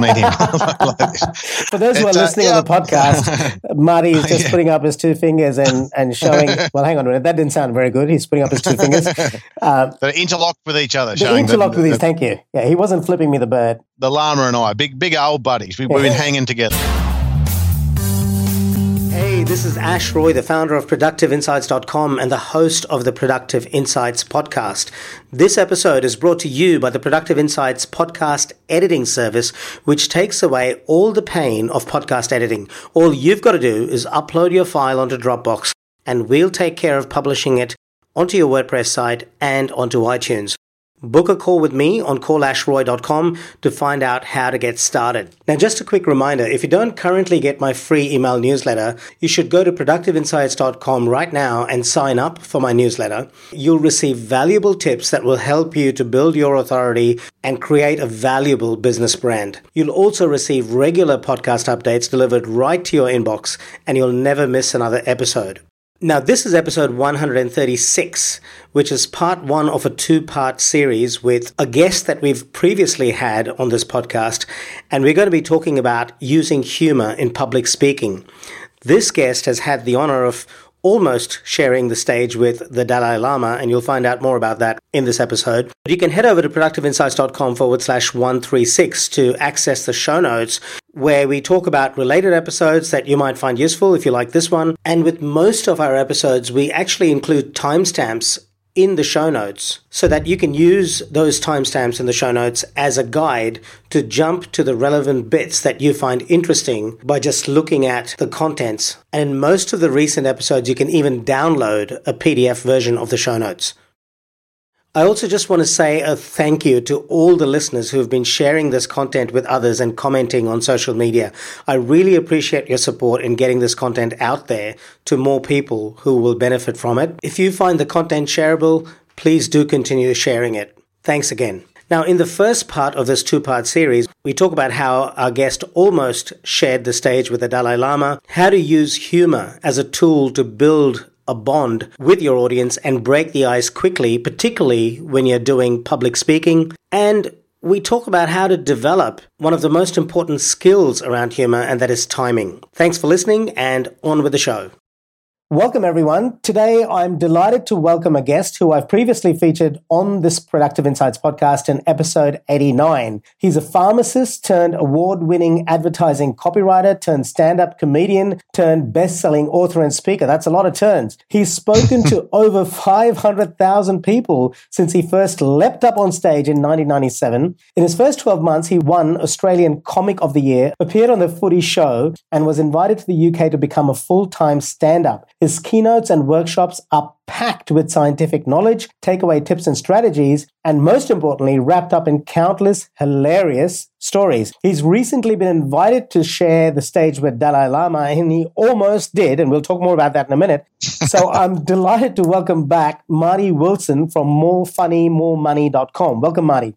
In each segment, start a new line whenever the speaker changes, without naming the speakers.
meet him.
For those who are uh, listening uh, yeah. on the podcast, Marty is just yeah. putting up his two fingers and, and showing. Well, hang on a minute. That didn't sound very good. He's putting up his two fingers.
Uh, They're interlocked with each other.
They're interlocked the, with these. Thank you. Yeah, he wasn't flipping me the bird.
The Lama and I, big big old buddies. We, have been hanging together.
This is Ash Roy, the founder of ProductiveInsights.com and the host of the Productive Insights podcast. This episode is brought to you by the Productive Insights podcast editing service, which takes away all the pain of podcast editing. All you've got to do is upload your file onto Dropbox, and we'll take care of publishing it onto your WordPress site and onto iTunes. Book a call with me on callashroy.com to find out how to get started. Now, just a quick reminder if you don't currently get my free email newsletter, you should go to productiveinsights.com right now and sign up for my newsletter. You'll receive valuable tips that will help you to build your authority and create a valuable business brand. You'll also receive regular podcast updates delivered right to your inbox, and you'll never miss another episode. Now, this is episode 136, which is part one of a two part series with a guest that we've previously had on this podcast. And we're going to be talking about using humor in public speaking. This guest has had the honor of almost sharing the stage with the Dalai Lama, and you'll find out more about that in this episode. You can head over to productiveinsights.com forward slash 136 to access the show notes where we talk about related episodes that you might find useful if you like this one. And with most of our episodes, we actually include timestamps in the show notes so that you can use those timestamps in the show notes as a guide to jump to the relevant bits that you find interesting by just looking at the contents. And in most of the recent episodes, you can even download a PDF version of the show notes. I also just want to say a thank you to all the listeners who have been sharing this content with others and commenting on social media. I really appreciate your support in getting this content out there to more people who will benefit from it. If you find the content shareable, please do continue sharing it. Thanks again. Now, in the first part of this two part series, we talk about how our guest almost shared the stage with the Dalai Lama, how to use humor as a tool to build a bond with your audience and break the ice quickly, particularly when you're doing public speaking. And we talk about how to develop one of the most important skills around humor, and that is timing. Thanks for listening, and on with the show. Welcome, everyone. Today, I'm delighted to welcome a guest who I've previously featured on this Productive Insights podcast in episode 89. He's a pharmacist turned award winning advertising copywriter turned stand up comedian turned best selling author and speaker. That's a lot of turns. He's spoken to over 500,000 people since he first leapt up on stage in 1997. In his first 12 months, he won Australian Comic of the Year, appeared on the Footy Show, and was invited to the UK to become a full time stand up. His keynotes and workshops are packed with scientific knowledge, takeaway tips and strategies, and most importantly, wrapped up in countless hilarious stories. He's recently been invited to share the stage with Dalai Lama, and he almost did, and we'll talk more about that in a minute. so I'm delighted to welcome back Marty Wilson from morefunnymoremoney.com. Welcome, Marty.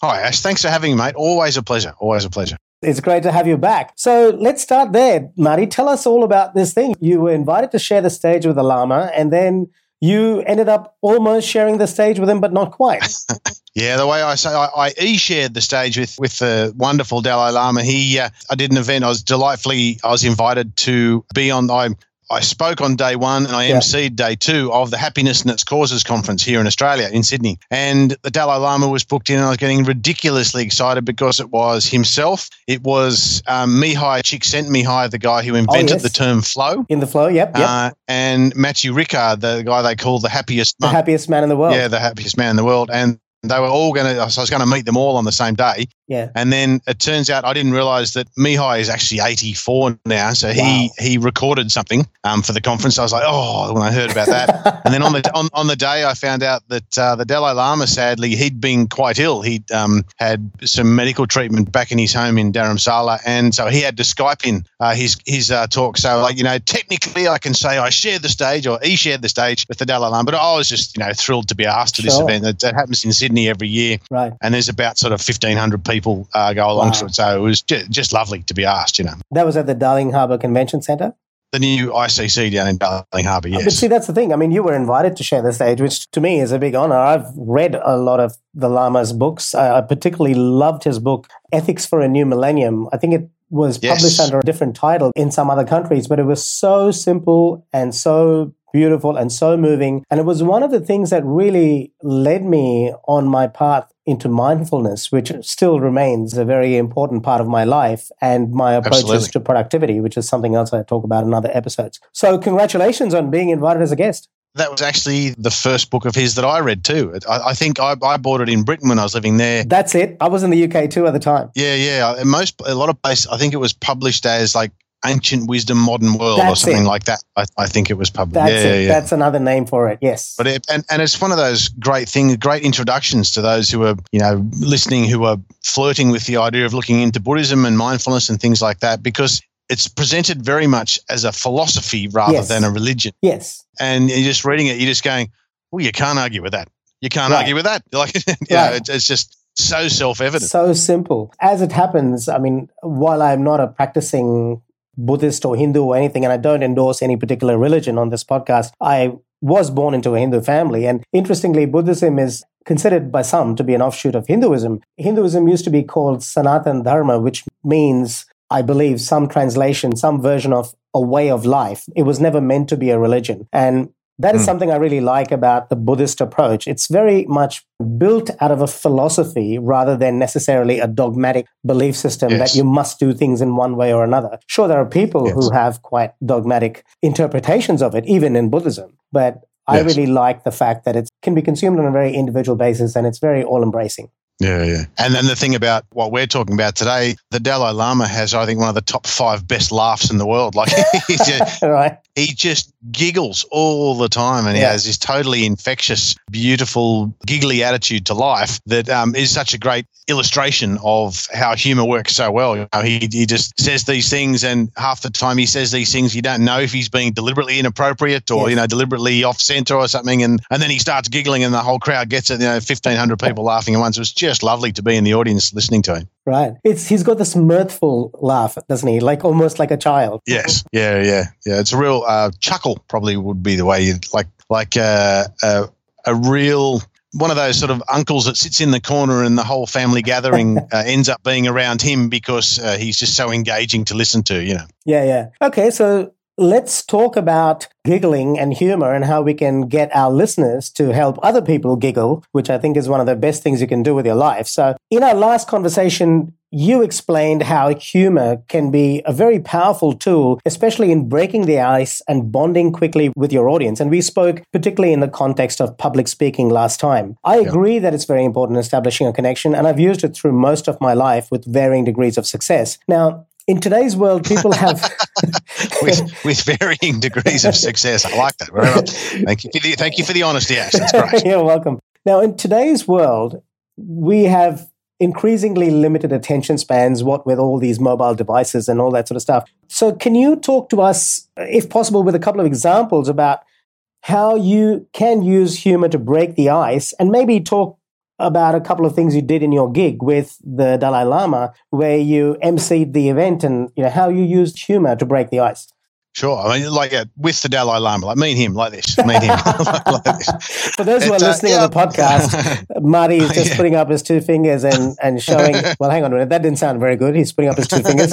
Hi, Ash. Thanks for having me, mate. Always a pleasure. Always a pleasure.
It's great to have you back. So let's start there, Marty. Tell us all about this thing. You were invited to share the stage with the Lama, and then you ended up almost sharing the stage with him, but not quite.
yeah, the way I say, I, I e-shared the stage with with the wonderful Dalai Lama. He, uh, I did an event. I was delightfully, I was invited to be on. I I spoke on day one and I yeah. emceed day two of the Happiness and Its Causes conference here in Australia, in Sydney. And the Dalai Lama was booked in, and I was getting ridiculously excited because it was himself. It was um, Mihaly Csikszentmihalyi, the guy who invented oh, yes. the term flow.
In the flow, yep. yep.
Uh, and Matthieu Ricard, the guy they call the happiest
The happiest man in the world.
Yeah, the happiest man in the world. And they were all going to, so I was going to meet them all on the same day.
Yeah.
And then it turns out I didn't realize that Mihai is actually 84 now. So he, wow. he recorded something um, for the conference. I was like, oh, when I heard about that. and then on the, on, on the day, I found out that uh, the Dalai Lama, sadly, he'd been quite ill. He'd um, had some medical treatment back in his home in Dharamsala. And so he had to Skype in uh, his, his uh, talk. So, like, you know, technically I can say I shared the stage or he shared the stage with the Dalai Lama. But I was just, you know, thrilled to be asked to sure. this event. That, that happens in Sydney every year.
Right.
And there's about sort of 1,500 people people uh, go along wow. to it. So it was just, just lovely to be asked, you know.
That was at the Darling Harbour Convention Centre?
The new ICC down in Darling Harbour, yes.
But see, that's the thing. I mean, you were invited to share the stage, which to me is a big honor. I've read a lot of the Lama's books. I particularly loved his book, Ethics for a New Millennium. I think it was published yes. under a different title in some other countries, but it was so simple and so beautiful and so moving. And it was one of the things that really led me on my path into mindfulness, which still remains a very important part of my life and my approaches Absolutely. to productivity, which is something else I talk about in other episodes. So, congratulations on being invited as a guest.
That was actually the first book of his that I read too. I, I think I, I, bought it in Britain when I was living there.
That's it. I was in the UK too at the time.
Yeah, yeah. Most a lot of places. I think it was published as like Ancient Wisdom, Modern World, That's or something it. like that. I, I, think it was published.
That's
yeah,
it. Yeah. That's another name for it. Yes.
But it, and and it's one of those great things, great introductions to those who are you know listening, who are flirting with the idea of looking into Buddhism and mindfulness and things like that, because it's presented very much as a philosophy rather yes. than a religion.
Yes.
And you're just reading it, you're just going, well, you can't argue with that. You can't right. argue with that. Like, yeah, right. it's just so self-evident.
So simple. As it happens, I mean, while I'm not a practicing Buddhist or Hindu or anything, and I don't endorse any particular religion on this podcast, I was born into a Hindu family. And interestingly, Buddhism is considered by some to be an offshoot of Hinduism. Hinduism used to be called Sanatan Dharma, which means I believe, some translation, some version of a way of life. It was never meant to be a religion. And that is mm. something I really like about the Buddhist approach. It's very much built out of a philosophy rather than necessarily a dogmatic belief system yes. that you must do things in one way or another. Sure, there are people yes. who have quite dogmatic interpretations of it, even in Buddhism. But I really like the fact that it can be consumed on a very individual basis and it's very all embracing.
Yeah, yeah. And then the thing about what we're talking about today, the Dalai Lama has, I think, one of the top five best laughs in the world. Like, he just, right. he just giggles all the time and he has this totally infectious, beautiful, giggly attitude to life that um, is such a great illustration of how humor works so well. You know, he, he just says these things, and half the time he says these things, you don't know if he's being deliberately inappropriate or, you know, deliberately off center or something. And, and then he starts giggling and the whole crowd gets it, you know, 1,500 people laughing at once. It was just lovely to be in the audience listening to him.
Right. It's he's got this mirthful laugh, doesn't he? Like almost like a child.
Yes. Yeah. Yeah. Yeah. It's a real uh, chuckle. Probably would be the way you like like uh, uh, a real one of those sort of uncles that sits in the corner and the whole family gathering uh, ends up being around him because uh, he's just so engaging to listen to, you know.
Yeah, yeah. Okay, so let's talk about giggling and humor and how we can get our listeners to help other people giggle, which I think is one of the best things you can do with your life. So, in our last conversation, you explained how humor can be a very powerful tool, especially in breaking the ice and bonding quickly with your audience. And we spoke particularly in the context of public speaking last time. I agree that it's very important establishing a connection, and I've used it through most of my life with varying degrees of success. Now, in today's world, people have
with, with varying degrees of success. I like that. Thank you. For the, thank you for the honesty, Ash. That's great.
You're welcome. Now, in today's world, we have increasingly limited attention spans, what with all these mobile devices and all that sort of stuff. So, can you talk to us, if possible, with a couple of examples about how you can use humor to break the ice and maybe talk about a couple of things you did in your gig with the Dalai Lama, where you emceed the event and you know how you used humor to break the ice.
Sure. I mean, like uh, with the Dalai Lama, like me and him, like this, me and him. like
this. For those who are uh, listening uh, yeah. to the podcast, Marty is just yeah. putting up his two fingers and, and showing. Well, hang on a minute. That didn't sound very good. He's putting up his two fingers.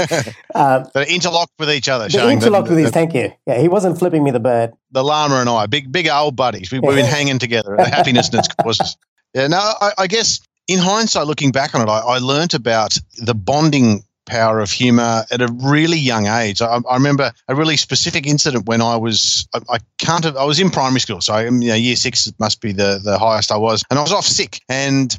Um, They're interlocked with each other.
They're interlocked the, with these. Thank you. Yeah, he wasn't flipping me the bird.
The Lama and I, big, big old buddies. We, have been hanging together. The happiness and its causes. Yeah, no, I, I, guess in hindsight, looking back on it, I, I learned about the bonding power of humor at a really young age. I, I, remember a really specific incident when I was, I, I can't have, I was in primary school. So, you know, year six must be the, the highest I was. And I was off sick and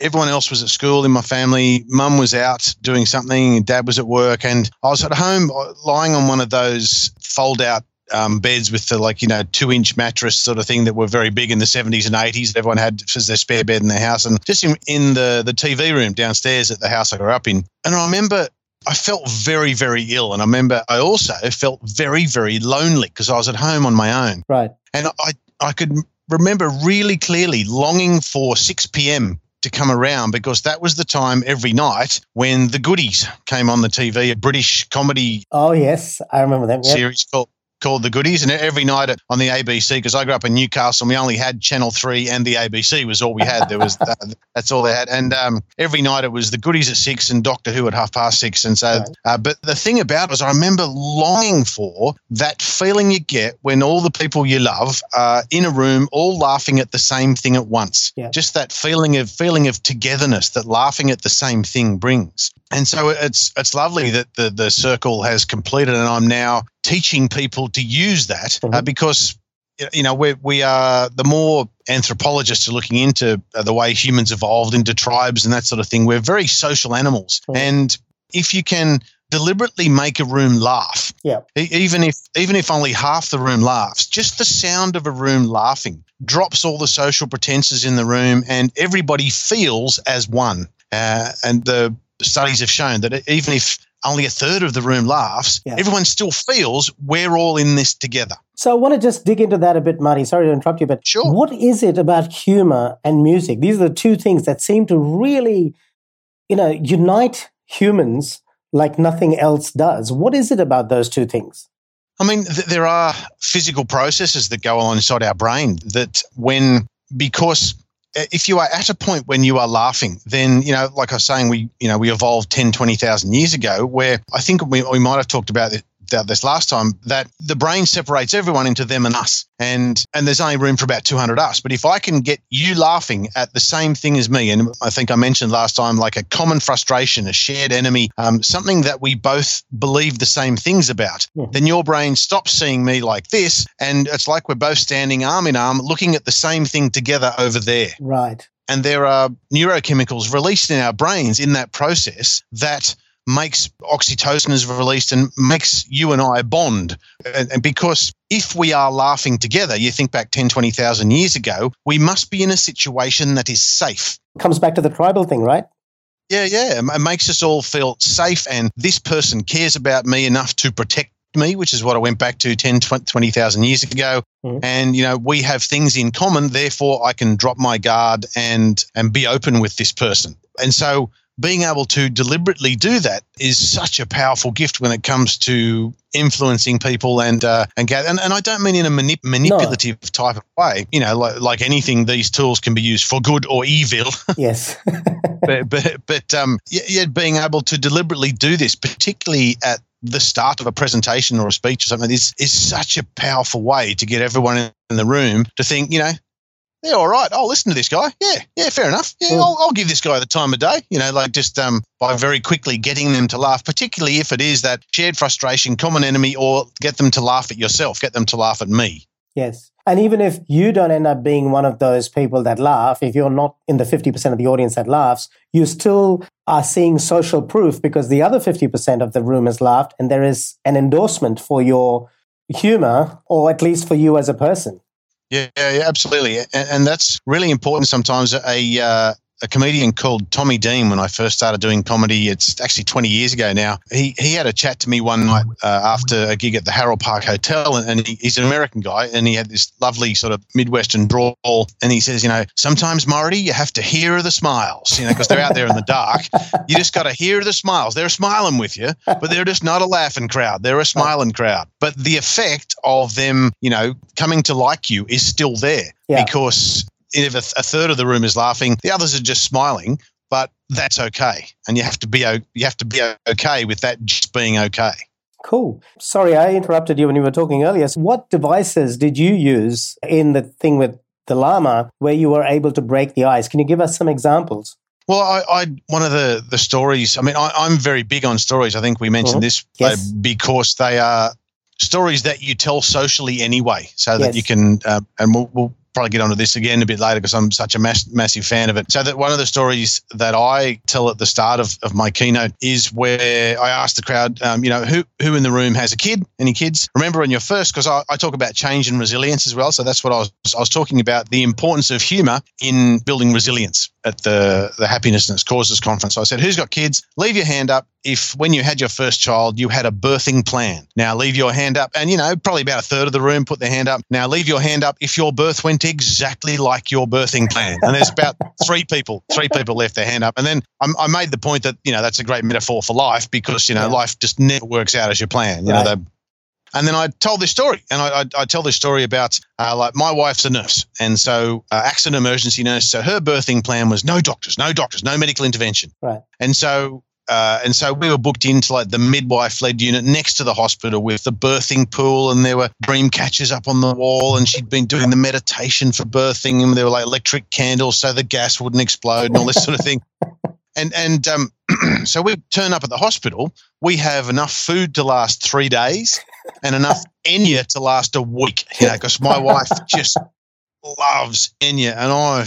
everyone else was at school in my family. Mum was out doing something, dad was at work. And I was at home uh, lying on one of those fold out um, beds with the like you know two inch mattress sort of thing that were very big in the 70s and 80s. Everyone had as their spare bed in their house, and just in, in the the TV room downstairs at the house I grew up in. And I remember I felt very, very ill. And I remember I also felt very, very lonely because I was at home on my own.
Right.
And I, I could remember really clearly longing for 6 p.m to come around because that was the time every night when the goodies came on the TV, a British comedy.
Oh yes, I remember that
yep. series called called The Goodies, and every night on the ABC, because I grew up in Newcastle, and we only had Channel Three and the ABC was all we had. There was that, that's all they had, and um, every night it was The Goodies at six and Doctor Who at half past six, and so. Uh, but the thing about it was, I remember longing for that feeling you get when all the people you love are in a room, all laughing at the same thing at once. Yeah. Just that feeling of feeling of togetherness that laughing at the same thing brings. And so it's it's lovely that the the circle has completed, and I'm now teaching people to use that uh, mm-hmm. uh, because you know we we are the more anthropologists are looking into uh, the way humans evolved into tribes and that sort of thing. We're very social animals, mm-hmm. and if you can deliberately make a room laugh,
yeah,
even if even if only half the room laughs, just the sound of a room laughing drops all the social pretenses in the room, and everybody feels as one. Uh, and the studies have shown that even if only a third of the room laughs, yeah. everyone still feels we're all in this together.
So I want to just dig into that a bit, Marty. Sorry to interrupt you, but
sure.
what is it about humor and music? These are the two things that seem to really, you know, unite humans like nothing else does. What is it about those two things?
I mean, th- there are physical processes that go on inside our brain that when because if you are at a point when you are laughing, then, you know, like I was saying, we, you know, we evolved 10, 20,000 years ago where I think we, we might have talked about it this last time that the brain separates everyone into them and us. And and there's only room for about 200 us. But if i can get you laughing at the same thing as me and i think i mentioned last time like a common frustration a shared enemy um, something that we both believe the same things about yeah. then your brain stops seeing me like this. And it's like we're both standing arm in arm looking at the same thing together over there.
Right.
And there are neurochemicals released in our brains in that process that makes oxytocin is released and makes you and I bond. And, and, because if we are laughing together, you think back 10, 20,000 years ago, we must be in a situation that is safe.
Comes back to the tribal thing, right?
Yeah, yeah. It makes us all feel safe, and this person cares about me enough to protect me, which is what I went back to 10, 20,000 years ago. Mm-hmm. And, you know, we have things in common, therefore I can drop my guard and, and be open with this person. And so being able to deliberately do that is such a powerful gift when it comes to influencing people and uh, and get and, and I don't mean in a manip- manipulative no. type of way. You know, like like anything, these tools can be used for good or evil.
Yes.
but but but um, yeah, being able to deliberately do this, particularly at the start of a presentation or a speech or something, is is such a powerful way to get everyone in the room to think. You know, yeah, all right, I'll listen to this guy. Yeah, yeah, fair enough. Yeah, I'll, I'll, give this guy the time of day. You know, like just um, by very quickly getting them to laugh, particularly if it is that shared frustration, common enemy, or get them to laugh at yourself, get them to laugh at me.
Yes. And even if you don't end up being one of those people that laugh, if you're not in the 50% of the audience that laughs, you still are seeing social proof because the other 50% of the room has laughed and there is an endorsement for your humor or at least for you as a person.
Yeah, yeah, absolutely, and, and that's really important. Sometimes a uh, a comedian called Tommy Dean when I first started doing comedy. It's actually 20 years ago now. He he had a chat to me one night uh, after a gig at the Harold Park Hotel, and, and he, he's an American guy, and he had this lovely sort of Midwestern drawl, and he says, you know, sometimes Marty, you have to hear the smiles, you know, because they're out there in the dark. You just got to hear the smiles. They're smiling with you, but they're just not a laughing crowd. They're a smiling crowd. But the effect of them, you know, coming to like you is still there yeah. because if a, third of the room is laughing, the others are just smiling, but that's okay. And you have to be you have to be okay with that just being okay.
Cool. Sorry, I interrupted you when you were talking earlier. So what devices did you use in the thing with the Lama where you were able to break the ice? Can you give us some examples?
Well, I, I, one of the the stories. I mean, I, am very big on stories. I think we mentioned mm-hmm. this yes. because they are stories that you tell socially anyway, so that you can. Uh, and we'll, we'll, probably get onto this again a bit later because I'm such a mass, massive fan of it. So that one of the stories that I tell at the start of, of my keynote is where I ask the crowd, um, you know, who who in the room has a kid? Any kids? Remember on your first, because I, I, talk about change and resilience as well. So that's what I was I was talking about the importance of humor in building resilience at the the happiness and its causes conference. I said, who's got kids? Leave your hand up. if when you had your first child, you had a birthing plan. Now leave your hand up. And, you know, probably about a third of the room put their hand up. Now leave your hand up if your birth went exactly like your birthing plan. And there's about three people, three people left their hand up. And then I, I made the point that, you know, that's a great metaphor for life because, you know, yeah. life just never works out as you plan. You right. know, and then I told this story, and I, I, I tell this story about uh, like my wife's a nurse, and so uh, accident emergency nurse. So her birthing plan was no doctors, no doctors, no medical intervention.
Right.
And so uh, and so we were booked into like the midwife led unit next to the hospital with the birthing pool, and there were dream catchers up on the wall, and she'd been doing the meditation for birthing, and there were like electric candles so the gas wouldn't explode and all this sort of thing. And and um, so we turn up at the hospital. We have enough food to last three days, and enough Enya to last a week. You know, because my wife just loves Enya, and I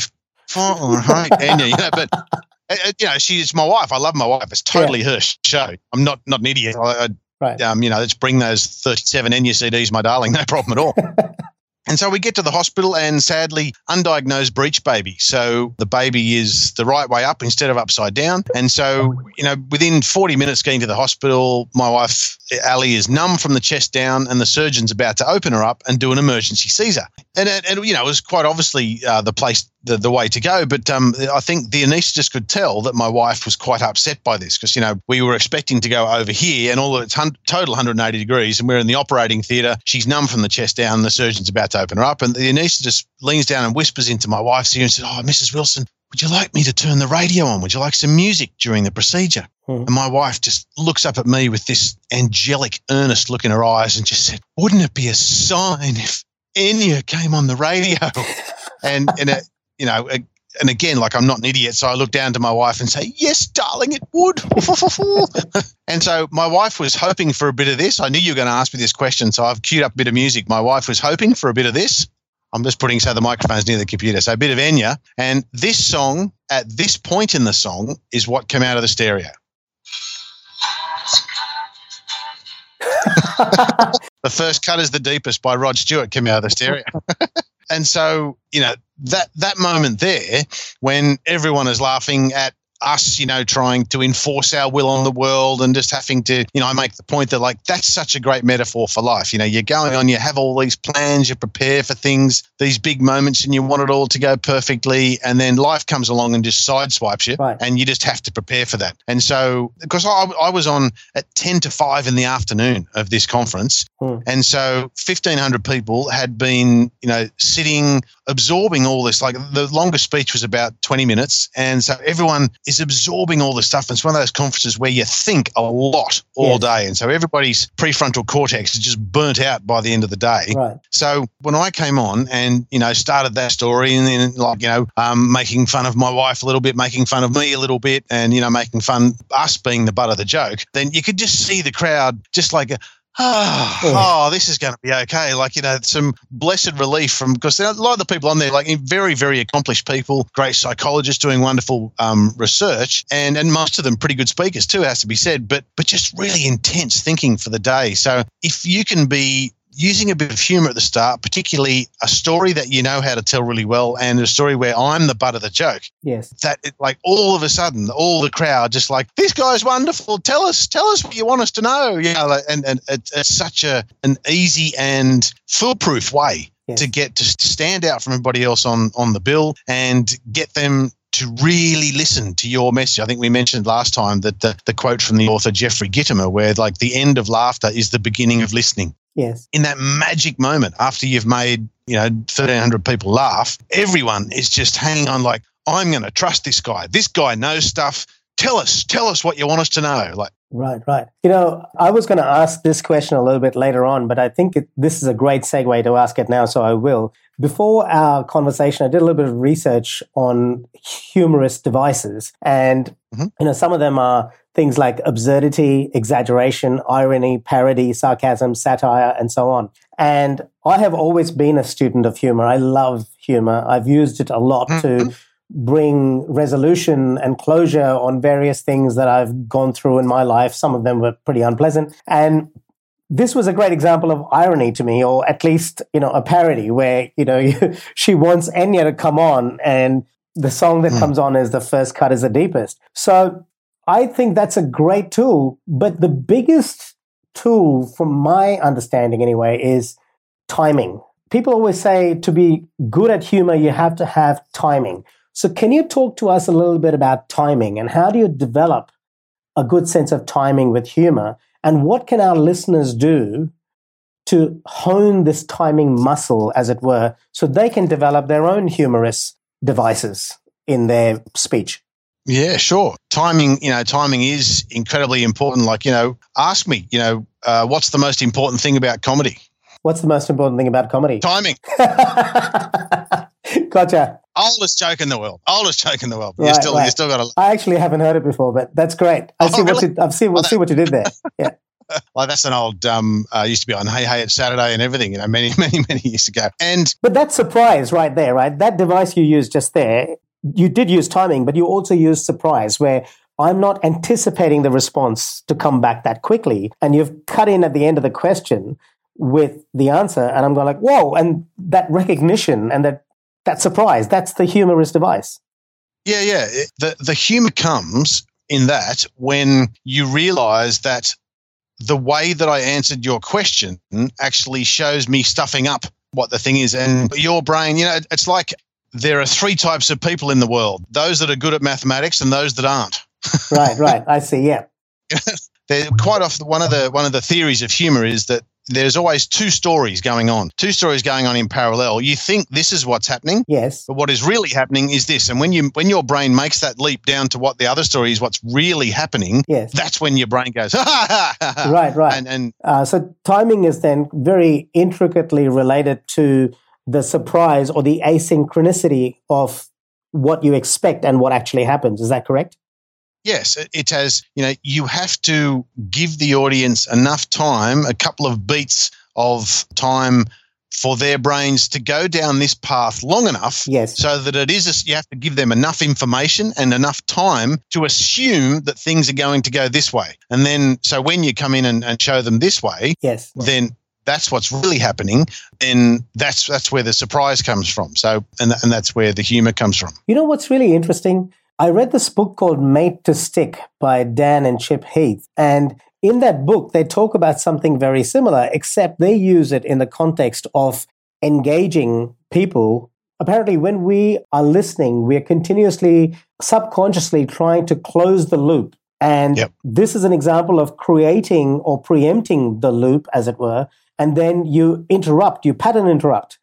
oh, hate Enya. You know, but uh, uh, you know, she's my wife. I love my wife. It's totally yeah. her show. I'm not not an idiot. I, I right. um, you know, let's bring those 37 Enya CDs, my darling. No problem at all. And so we get to the hospital and sadly, undiagnosed breech baby. So the baby is the right way up instead of upside down. And so, you know, within 40 minutes getting to the hospital, my wife, Ali, is numb from the chest down and the surgeon's about to open her up and do an emergency Caesar. And, and you know, it was quite obviously uh, the place the, the way to go. But um, I think the anaesthetist could tell that my wife was quite upset by this because, you know, we were expecting to go over here and all of it's hun- total 180 degrees and we're in the operating theatre. She's numb from the chest down and the surgeon's about to open her up. And the anaesthetist leans down and whispers into my wife's ear and says, Oh, Mrs. Wilson, would you like me to turn the radio on? Would you like some music during the procedure? Hmm. And my wife just looks up at me with this angelic, earnest look in her eyes and just said, Wouldn't it be a sign if Enya came on the radio? and, and it, you know, and again, like I'm not an idiot, so I look down to my wife and say, "Yes, darling, it would." and so my wife was hoping for a bit of this. I knew you were going to ask me this question, so I've queued up a bit of music. My wife was hoping for a bit of this. I'm just putting so the microphone's near the computer. So a bit of Enya, and this song at this point in the song is what came out of the stereo. the first cut is the deepest by Rod Stewart came out of the stereo. And so, you know, that that moment there when everyone is laughing at us, you know, trying to enforce our will on the world and just having to, you know, I make the point that like that's such a great metaphor for life. You know, you're going on, you have all these plans, you prepare for things, these big moments, and you want it all to go perfectly. And then life comes along and just sideswipes you, right. and you just have to prepare for that. And so, because I, I, was on at 10 to 5 in the afternoon of this conference, hmm. and so 1,500 people had been, you know, sitting, absorbing all this. Like the longest speech was about 20 minutes. And so everyone is absorbing all the stuff. And it's one of those conferences where you think a lot all day. And so everybody's prefrontal cortex is just burnt out by the end of the day.
Right.
So when I came on and, you know, started that story and then like, you know, um, making fun of my wife a little bit, making fun of me a little bit and, you know, making fun us being the butt of the joke, then you could just see the crowd just like, oh, oh, this is going to be okay. Like, you know, some blessed relief from because a lot of the people on there, like very, very accomplished people, great psychologists doing wonderful um, research, and and most of them pretty good speakers too, has to be said. But but just really intense thinking for the day. So if you can be using a bit of humor at the start, particularly a story that you know how to tell really well and a story where I'm the butt of the joke.
Yes.
That it, like all of a sudden, all the crowd just like, this guy's wonderful. Tell us, tell us what you want us to know. You know, and, and it's, it's such a, an easy and foolproof way yes. to get to stand out from everybody else on, on the bill and get them to really listen to your message. I think we mentioned last time that the, the quote from the author Jeffrey Gitomer, where like the end of laughter is the beginning of listening.
Yes.
In that magic moment after you've made, you know, 1,300 people laugh, everyone is just hanging on like, I'm going to trust this guy. This guy knows stuff. Tell us, tell us what you want us to know. Like,
Right, right. You know, I was going to ask this question a little bit later on, but I think it, this is a great segue to ask it now, so I will. Before our conversation, I did a little bit of research on humorous devices, and mm-hmm. you know, some of them are things like absurdity, exaggeration, irony, parody, sarcasm, satire, and so on. And I have always been a student of humor. I love humor. I've used it a lot mm-hmm. to bring resolution and closure on various things that I've gone through in my life. Some of them were pretty unpleasant. And this was a great example of irony to me, or at least, you know, a parody where, you know, she wants Enya to come on and the song that mm. comes on is the first cut is the deepest. So I think that's a great tool. But the biggest tool, from my understanding anyway, is timing. People always say to be good at humor, you have to have timing. So, can you talk to us a little bit about timing and how do you develop a good sense of timing with humor? And what can our listeners do to hone this timing muscle, as it were, so they can develop their own humorous devices in their speech?
Yeah, sure. Timing, you know, timing is incredibly important. Like, you know, ask me, you know, uh, what's the most important thing about comedy?
What's the most important thing about comedy?
Timing.
gotcha.
Oldest joke in the world. Oldest joke in the world. Right, you still, right. you still got to.
I actually haven't heard it before, but that's great. I oh, see really? what you. I've seen. We'll see what you did there. Yeah.
well, that's an old um, uh, used to be on Hey Hey It's Saturday and everything, you know, many many many years ago. And
but that surprise right there, right? That device you used just there, you did use timing, but you also used surprise, where I'm not anticipating the response to come back that quickly, and you've cut in at the end of the question with the answer and i'm going like whoa and that recognition and that that surprise that's the humorous device
yeah yeah the the humor comes in that when you realize that the way that i answered your question actually shows me stuffing up what the thing is and your brain. You know it's like there are three types of people in the world those that are good at mathematics and those that aren't.
Right right. I see. Yeah.
They're quite often one of the one of the theories of humor is that there's always two stories going on, two stories going on in parallel. You think this is what's happening,
yes,
but what is really happening is this. And when you when your brain makes that leap down to what the other story is, what's really happening,
yes,
that's when your brain goes,
right, right.
And, and
uh, so timing is then very intricately related to the surprise or the asynchronicity of what you expect and what actually happens. Is that correct?
Yes, it has, you know, you have to give the audience enough time, a couple of beats of time for their brains to go down this path long enough
yes.
so that it is a, you have to give them enough information and enough time to assume that things are going to go this way. And then so when you come in and, and show them this way
yes.
then that's what's really happening. And that's that's where the surprise comes from. So and, and that's where the humor comes from.
You know what's really interesting I read this book called Made to Stick by Dan and Chip Heath. And in that book, they talk about something very similar, except they use it in the context of engaging people. Apparently, when we are listening, we are continuously, subconsciously trying to close the loop. And yep. this is an example of creating or preempting the loop, as it were. And then you interrupt, you pattern interrupt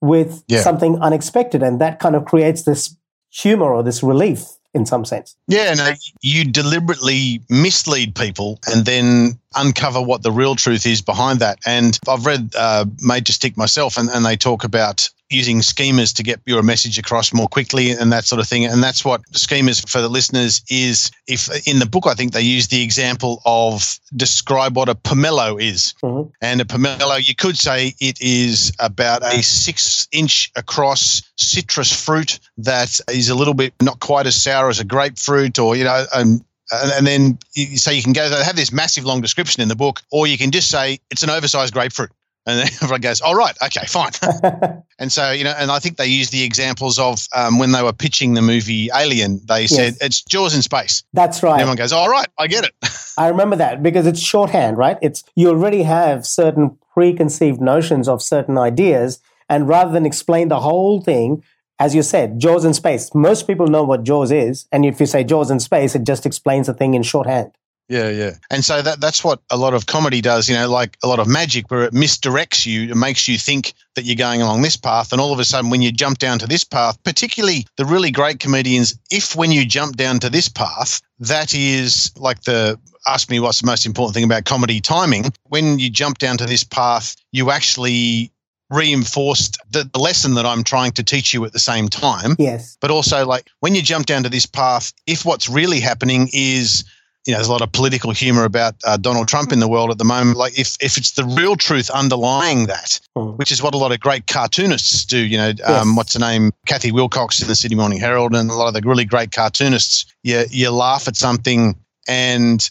with yeah. something unexpected. And that kind of creates this humor or this relief in some sense.
Yeah, no, you deliberately mislead people and then uncover what the real truth is behind that. And I've read uh, to Stick myself, and, and they talk about using schemas to get your message across more quickly and that sort of thing. And that's what schemas for the listeners is. If in the book, I think they use the example of describe what a pomelo is. Mm-hmm. And a pomelo, you could say it is about a six inch across citrus fruit that is a little bit not quite as sour as a grapefruit or, you know, um, and, then you, so you can go they have this massive long description in the book, or you can just say it's an oversized grapefruit. And then everyone goes, "All right, okay, fine." and so you know, and I think they used the examples of um, when they were pitching the movie Alien. They yes. said it's Jaws in space.
That's right.
And everyone goes, "All right, I get it."
I remember that because it's shorthand, right? It's you already have certain preconceived notions of certain ideas, and rather than explain the whole thing, as you said, Jaws in space. Most people know what Jaws is, and if you say Jaws in space, it just explains the thing in shorthand.
Yeah, yeah. And so that that's what a lot of comedy does, you know, like a lot of magic where it misdirects you, it makes you think that you're going along this path and all of a sudden when you jump down to this path, particularly the really great comedians, if when you jump down to this path, that is like the ask me what's the most important thing about comedy timing, when you jump down to this path, you actually reinforced the, the, lesson that I'm trying to teach you at the same time.
Yes.
But also, like when you jump down to this path, if what's really happening is you know, there's a lot of political humor about uh, Donald Trump in the world at the moment. Like, if, if it's the real truth underlying that, mm. which is what a lot of great cartoonists do, you know, um, yes. what's the name? Kathy Wilcox in the Sydney Morning Herald, and a lot of the really great cartoonists, you, you laugh at something and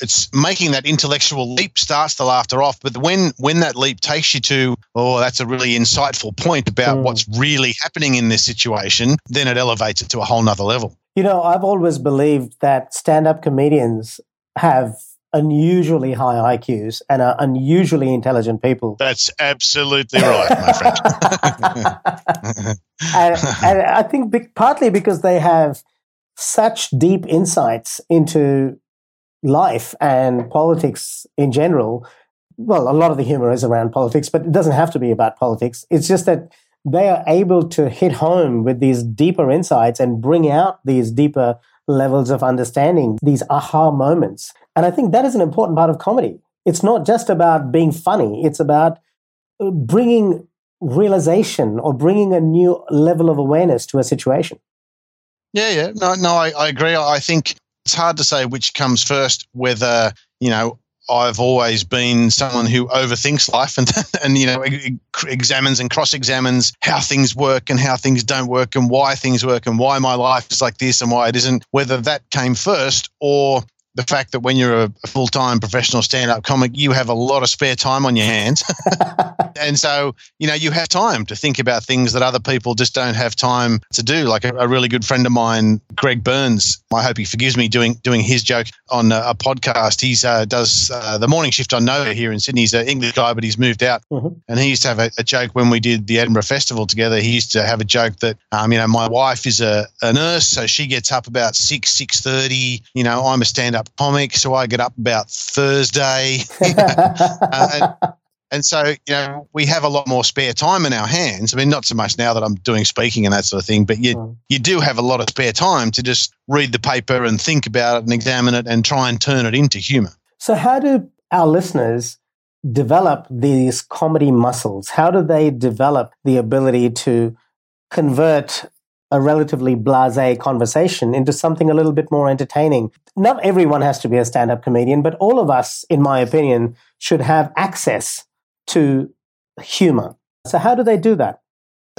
it's making that intellectual leap starts the laughter off. But when when that leap takes you to, oh, that's a really insightful point about mm. what's really happening in this situation, then it elevates it to a whole nother level.
You know, I've always believed that stand up comedians have unusually high IQs and are unusually intelligent people.
That's absolutely right, my
friend. and, and, I think partly because they have such deep insights into life and politics in general. Well, a lot of the humor is around politics, but it doesn't have to be about politics. It's just that they are able to hit home with these deeper insights and bring out these deeper levels of understanding, these aha moments. And I think that is an important part of comedy. It's not just about being funny, it's about uh, bringing realization or bringing a new level of awareness to a situation.
Yeah, yeah. No, no, I, I agree. I think it's hard to say which comes first, whether, you know, I've always been someone who overthinks life and and you know examines and cross examines how things work and how things don't work and why things work and why my life is like this and why it isn't. Whether that came first or the fact that when you're a, full time professional stand up comic, you have a lot of spare time on your hands. and so, you know, you have time to think about things that other people just don't have time to do. Like a, a really good friend of mine, Greg Burns, I hope he forgives me doing doing his joke on a, a podcast. He uh, does uh, the morning shift on Nova here in Sydney. He's an English guy, but he's moved out. Mm-hmm. And he used to have a, a, joke when we did the Edinburgh Festival together. He used to have a joke that, um, you know, my wife is a, a nurse, so she gets up about six six thirty. You know, I'm a stand up comic, so I get up about Thursday. uh, and, and so, you know, we have a lot more spare time in our hands. I mean, not so much now that I'm doing speaking and that sort of thing, but you, mm. you do have a lot of spare time to just read the paper and think about it and examine it and try and turn it into humor.
So, how do our listeners develop these comedy muscles? How do they develop the ability to convert a relatively blase conversation into something a little bit more entertaining. Not everyone has to be a stand up comedian, but all of us, in my opinion, should have access to humor. So, how do they do that?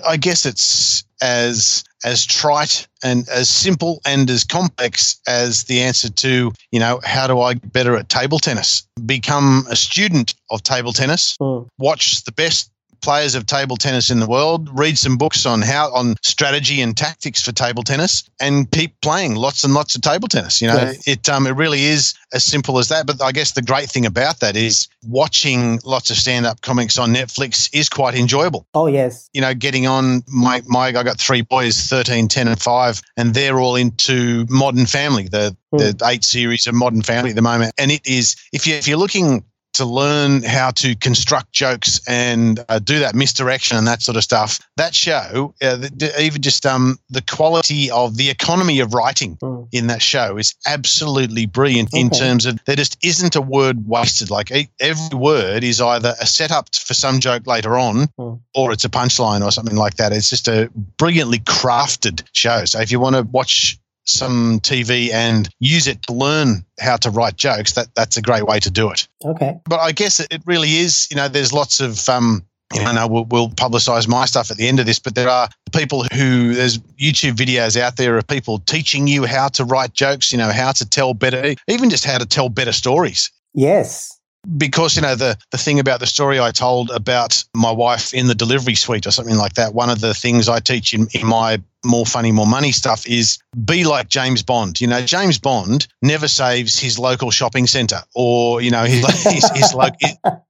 I guess it's as as trite and as simple and as complex as the answer to, you know, how do I get better at table tennis? Become a student of table tennis, mm. watch the best players of table tennis in the world, read some books on how on strategy and tactics for table tennis, and keep playing lots and lots of table tennis. You know, yes. it um, it really is as simple as that. But I guess the great thing about that is watching lots of stand up comics on Netflix is quite enjoyable.
Oh yes,
you know, getting on my my I got three boys, 13, 10 and five, and they're all into Modern Family, the the hmm. eight series of Modern Family at the moment, and it is if you if you're looking to learn how to construct jokes and uh, do that misdirection and that sort of stuff. That show, uh, even just um, the quality of the economy of writing mm. in that show is absolutely brilliant okay. in terms of there just isn't a word wasted. Like every word is either a setup for some joke later on mm. or it's a punchline or something like that. It's just a brilliantly crafted show. So if you want to watch some TV and use it to learn how to write jokes, that that's a great way to do it.
Okay.
But I guess it, really is. You know, there's lots of um, you know, I know we'll, we'll publicize my stuff at the end of this, but there are people who there's YouTube videos out there of people teaching you how to write jokes, you know, how to tell better, even just how to tell better stories.
Yes
because you know the the thing about the story I told about my wife in the delivery suite or something like that. One of the things I teach in, in my more funny, more money stuff is be like James Bond. You know, James Bond never saves his local shopping centre or you know his his, his, lo-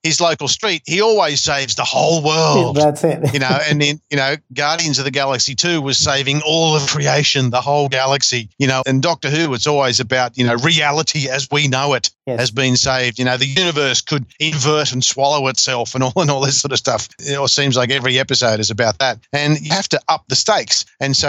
his, local street. He always saves the whole world.
That's it.
you know, and then you know, Guardians of the Galaxy Two was saving all of creation, the whole galaxy. You know, and Doctor Who, it's always about you know reality as we know it yes. has been saved. You know, the universe could invert and swallow itself and all and all this sort of stuff. It all seems like every episode is about that, and you have to up the stakes. And so,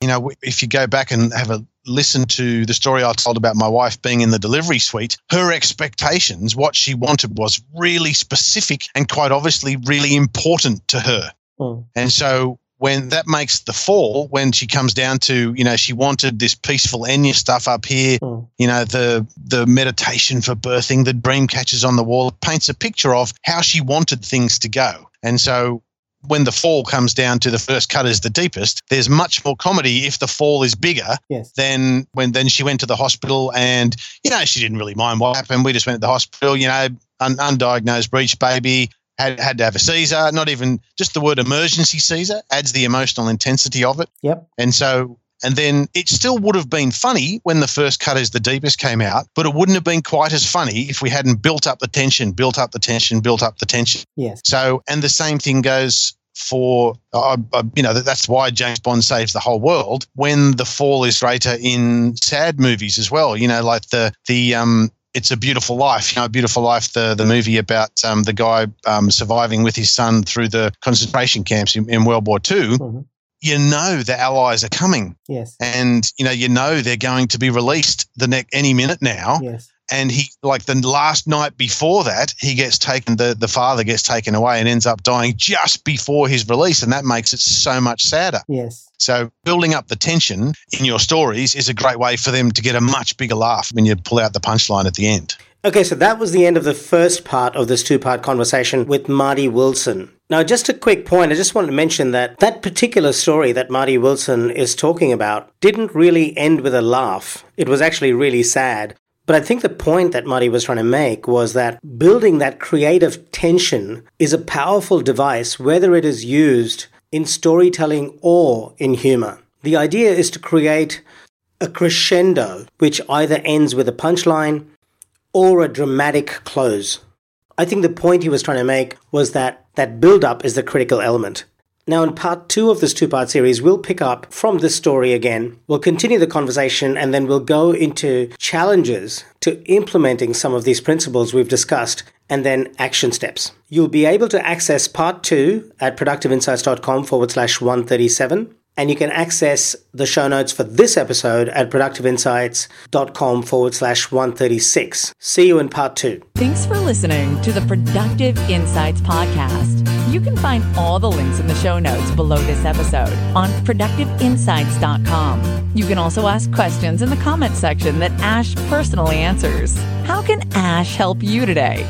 you know, if you go back and have a listen to the story I told about my wife being in the delivery suite, her expectations, what she wanted was really specific and quite obviously really important to her. Mm. And so when that makes the fall, when she comes down to, you know, she wanted this peaceful Enya stuff up here, mm. you know, the the meditation for birthing, the dream catches on the wall, paints a picture of how she wanted things to go. And so when the fall comes down to the first cut is the deepest, there's much more comedy if the fall is bigger
yes.
than when then she went to the hospital and, you know, she didn't really mind what happened. We just went to the hospital, you know, un- undiagnosed breech baby had had to have a Caesar. Not even just the word emergency Caesar adds the emotional intensity of it.
Yep.
And so And then it still would have been funny when the first cut is the deepest came out, but it wouldn't have been quite as funny if we hadn't built up the tension, built up the tension, built up the tension.
Yes.
So, and the same thing goes for uh, uh, you know that's why James Bond saves the whole world when the fall is greater in sad movies as well. You know, like the the um. It's a Beautiful Life, you know, a Beautiful Life, the, the movie about um, the guy um, surviving with his son through the concentration camps in, in World War II. Mm-hmm you know the allies are coming.
Yes.
And you know you know they're going to be released the next any minute now.
Yes
and he like the last night before that he gets taken the the father gets taken away and ends up dying just before his release and that makes it so much sadder
yes
so building up the tension in your stories is a great way for them to get a much bigger laugh when you pull out the punchline at the end
Okay, so that was the end of the first part of this two part conversation with Marty Wilson. Now, just a quick point, I just wanted to mention that that particular story that Marty Wilson is talking about didn't really end with a laugh. It was actually really sad. But I think the point that Marty was trying to make was that building that creative tension is a powerful device, whether it is used in storytelling or in humor. The idea is to create a crescendo, which either ends with a punchline or a dramatic close. I think the point he was trying to make was that that build up is the critical element. Now, in part two of this two part series, we'll pick up from this story again. We'll continue the conversation and then we'll go into challenges to implementing some of these principles we've discussed and then action steps. You'll be able to access part two at productiveinsights.com forward slash 137. And you can access the show notes for this episode at productiveinsights.com forward slash 136. See you in part two.
Thanks for listening to the Productive Insights Podcast. You can find all the links in the show notes below this episode on productiveinsights.com. You can also ask questions in the comment section that Ash personally answers. How can Ash help you today?